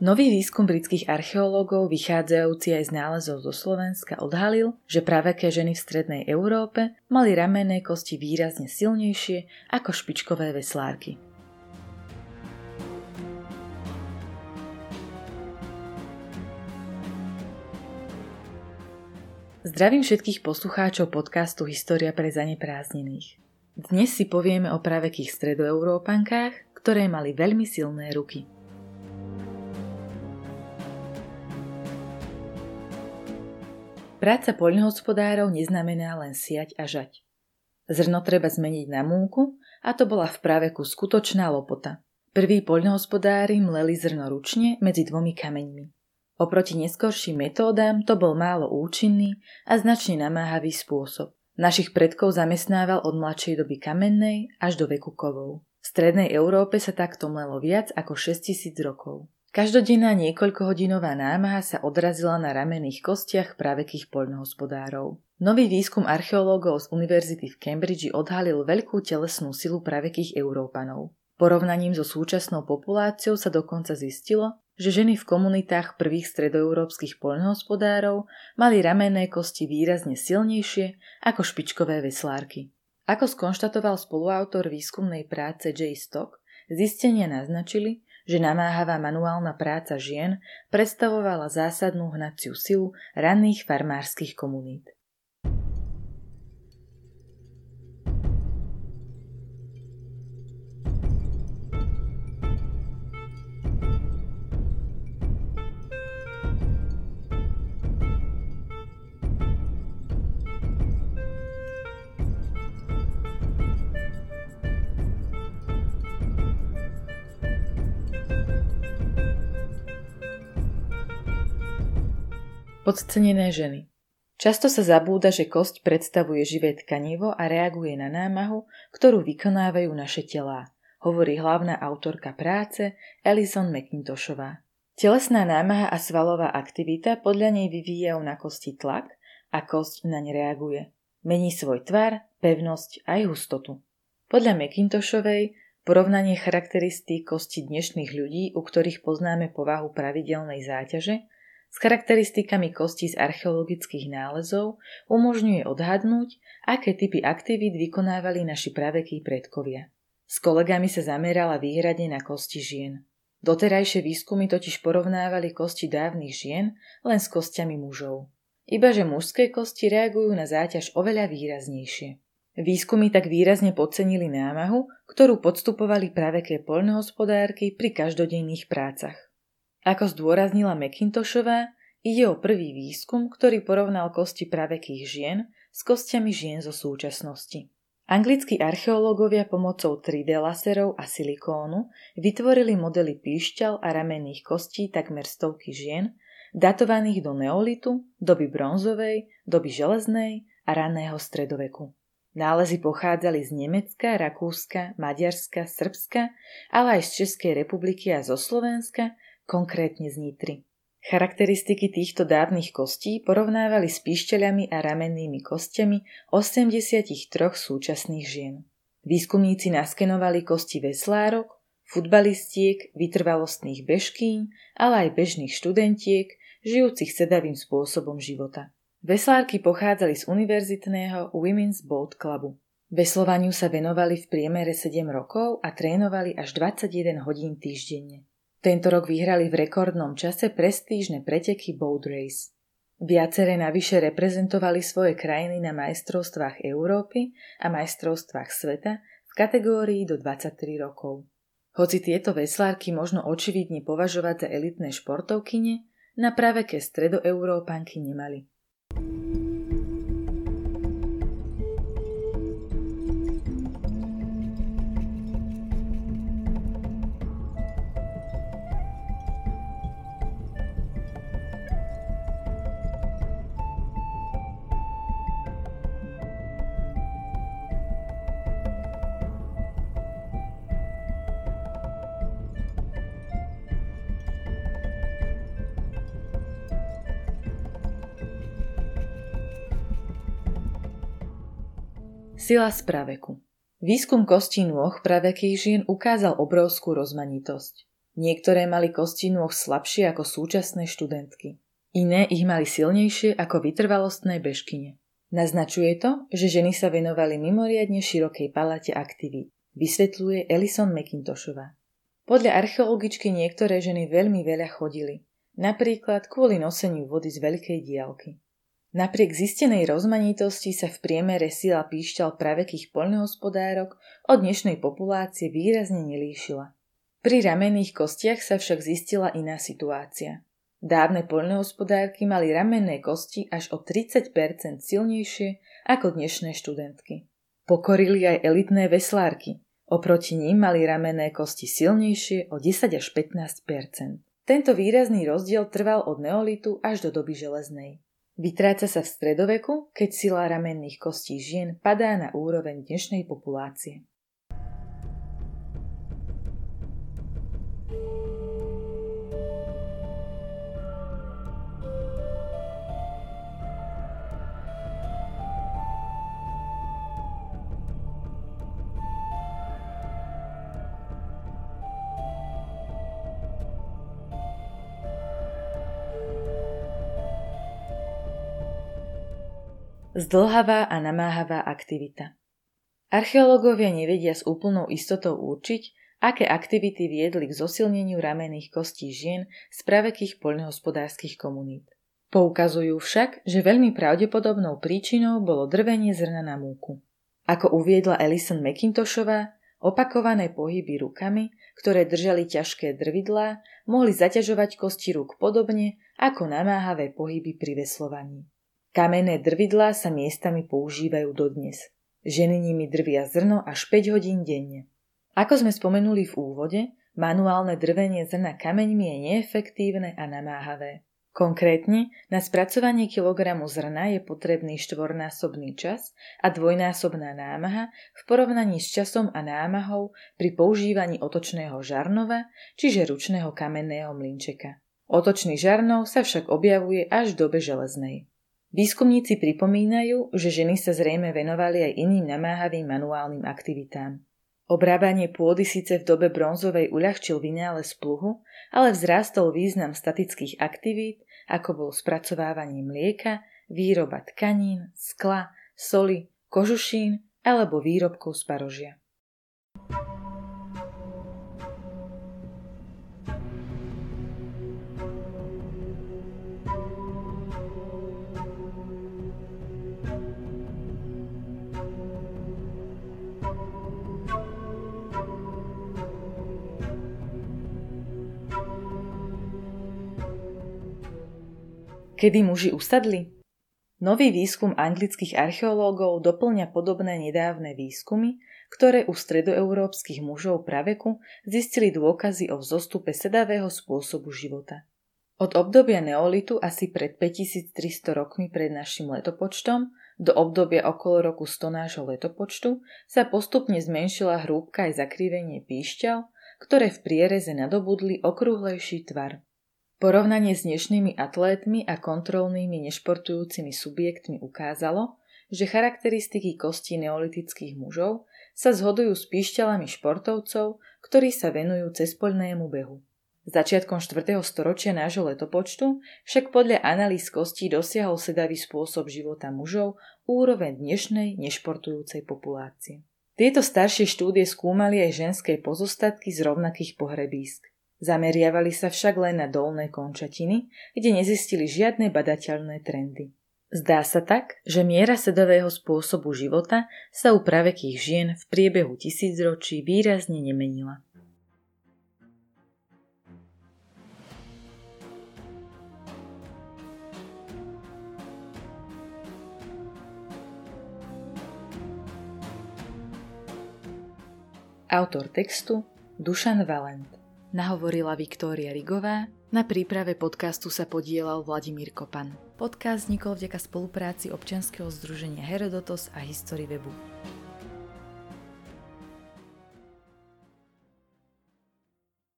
Nový výskum britských archeológov, vychádzajúci aj z nálezov zo Slovenska, odhalil, že praveké ženy v strednej Európe mali ramenné kosti výrazne silnejšie ako špičkové veslárky. Zdravím všetkých poslucháčov podcastu História pre zaneprázdnených. Dnes si povieme o pravekých stredoeurópankách, ktoré mali veľmi silné ruky. Práca poľnohospodárov neznamená len siať a žať. Zrno treba zmeniť na múku a to bola v praveku skutočná lopota. Prví poľnohospodári mleli zrno ručne medzi dvomi kameňmi. Oproti neskorším metódám to bol málo účinný a značne namáhavý spôsob. Našich predkov zamestnával od mladšej doby kamennej až do veku kovov. V strednej Európe sa takto mlelo viac ako 6000 rokov. Každodenná niekoľkohodinová námaha sa odrazila na ramenných kostiach pravekých poľnohospodárov. Nový výskum archeológov z univerzity v Cambridge odhalil veľkú telesnú silu pravekých Európanov. Porovnaním so súčasnou populáciou sa dokonca zistilo, že ženy v komunitách prvých stredoeurópskych poľnohospodárov mali ramenné kosti výrazne silnejšie ako špičkové veslárky. Ako skonštatoval spoluautor výskumnej práce J. Stock, zistenia naznačili, že namáhavá manuálna práca žien predstavovala zásadnú hnaciu silu ranných farmárskych komunít. Podcenené ženy. Často sa zabúda, že kosť predstavuje živé tkanivo a reaguje na námahu, ktorú vykonávajú naše telá, hovorí hlavná autorka práce Alison McIntoshová. Telesná námaha a svalová aktivita podľa nej vyvíjajú na kosti tlak a kosť naň reaguje. Mení svoj tvar, pevnosť aj hustotu. Podľa McIntoshovej porovnanie charakteristík kosti dnešných ľudí, u ktorých poznáme povahu pravidelnej záťaže, s charakteristikami kostí z archeologických nálezov umožňuje odhadnúť, aké typy aktivít vykonávali naši pravekí predkovia. S kolegami sa zamerala výhradne na kosti žien. Doterajšie výskumy totiž porovnávali kosti dávnych žien len s kostiami mužov. Ibaže mužské kosti reagujú na záťaž oveľa výraznejšie. Výskumy tak výrazne podcenili námahu, ktorú podstupovali praveké poľnohospodárky pri každodenných prácach. Ako zdôraznila McIntoshová, ide o prvý výskum, ktorý porovnal kosti pravekých žien s kostiami žien zo súčasnosti. Anglickí archeológovia pomocou 3D laserov a silikónu vytvorili modely píšťal a ramenných kostí takmer stovky žien, datovaných do neolitu, doby bronzovej, doby železnej a raného stredoveku. Nálezy pochádzali z Nemecka, Rakúska, Maďarska, Srbska, ale aj z Českej republiky a zo Slovenska, konkrétne z Nitry. Charakteristiky týchto dávnych kostí porovnávali s píšťaľami a ramennými kostiami 83 súčasných žien. Výskumníci naskenovali kosti veslárok, futbalistiek, vytrvalostných bežkýň, ale aj bežných študentiek, žijúcich sedavým spôsobom života. Veslárky pochádzali z univerzitného Women's Boat Clubu. Veslovaniu sa venovali v priemere 7 rokov a trénovali až 21 hodín týždenne. Tento rok vyhrali v rekordnom čase prestížne preteky Boat Race. Viaceré navyše reprezentovali svoje krajiny na majstrovstvách Európy a majstrovstvách sveta v kategórii do 23 rokov. Hoci tieto veslárky možno očividne považovať za elitné športovkyne, na praveké stredoeurópanky nemali. Sila spraveku Výskum kostí nôh pravekých žien ukázal obrovskú rozmanitosť. Niektoré mali kosti nôh slabšie ako súčasné študentky. Iné ich mali silnejšie ako vytrvalostné bežkyne. Naznačuje to, že ženy sa venovali mimoriadne širokej palate aktivít, vysvetľuje Elison McIntoshová. Podľa archeologičky niektoré ženy veľmi veľa chodili, napríklad kvôli noseniu vody z veľkej diálky. Napriek zistenej rozmanitosti sa v priemere sila píšťal pravekých poľnohospodárok od dnešnej populácie výrazne nelíšila. Pri ramenných kostiach sa však zistila iná situácia. Dávne poľnohospodárky mali ramenné kosti až o 30% silnejšie ako dnešné študentky. Pokorili aj elitné veslárky. Oproti ním mali ramenné kosti silnejšie o 10 až 15%. Tento výrazný rozdiel trval od neolitu až do doby železnej. Vytráca sa v stredoveku, keď sila ramenných kostí žien padá na úroveň dnešnej populácie. Zdlhavá a namáhavá aktivita. Archeológovia nevedia s úplnou istotou určiť, aké aktivity viedli k zosilneniu ramenných kostí žien z pravekých poľnohospodárskych komunít. Poukazujú však, že veľmi pravdepodobnou príčinou bolo drvenie zrna na múku. Ako uviedla Alison McIntoshová, opakované pohyby rukami, ktoré držali ťažké drvidlá, mohli zaťažovať kosti rúk podobne ako namáhavé pohyby pri veslovaní. Kamenné drvidlá sa miestami používajú dodnes. Ženy nimi drvia zrno až 5 hodín denne. Ako sme spomenuli v úvode, manuálne drvenie zrna kameňmi je neefektívne a namáhavé. Konkrétne, na spracovanie kilogramu zrna je potrebný štvornásobný čas a dvojnásobná námaha v porovnaní s časom a námahou pri používaní otočného žarnova, čiže ručného kamenného mlinčeka. Otočný žarnov sa však objavuje až v dobe železnej. Výskumníci pripomínajú, že ženy sa zrejme venovali aj iným namáhavým manuálnym aktivitám. Obrábanie pôdy síce v dobe bronzovej uľahčil vynález pluhu, ale vzrástol význam statických aktivít, ako bol spracovávanie mlieka, výroba tkanín, skla, soli, kožušín alebo výrobkov z parožia. Kedy muži usadli? Nový výskum anglických archeológov doplňa podobné nedávne výskumy, ktoré u stredoeurópskych mužov praveku zistili dôkazy o vzostupe sedavého spôsobu života. Od obdobia neolitu asi pred 5300 rokmi pred našim letopočtom do obdobia okolo roku 100 nášho letopočtu sa postupne zmenšila hrúbka aj zakrivenie píšťal, ktoré v priereze nadobudli okrúhlejší tvar. Porovnanie s dnešnými atlétmi a kontrolnými nešportujúcimi subjektmi ukázalo, že charakteristiky kostí neolitických mužov sa zhodujú s píšťalami športovcov, ktorí sa venujú cespoľnému behu. Začiatkom 4. storočia nášho letopočtu však podľa analýz kostí dosiahol sedavý spôsob života mužov úroveň dnešnej nešportujúcej populácie. Tieto staršie štúdie skúmali aj ženské pozostatky z rovnakých pohrebísk. Zameriavali sa však len na dolné končatiny, kde nezistili žiadne badateľné trendy. Zdá sa tak, že miera sedového spôsobu života sa u pravekých žien v priebehu tisícročí výrazne nemenila. Autor textu Dušan Valent nahovorila Viktória Rigová, na príprave podcastu sa podielal Vladimír Kopan. Podcast vznikol vďaka spolupráci občianskeho združenia Herodotos a History Webu.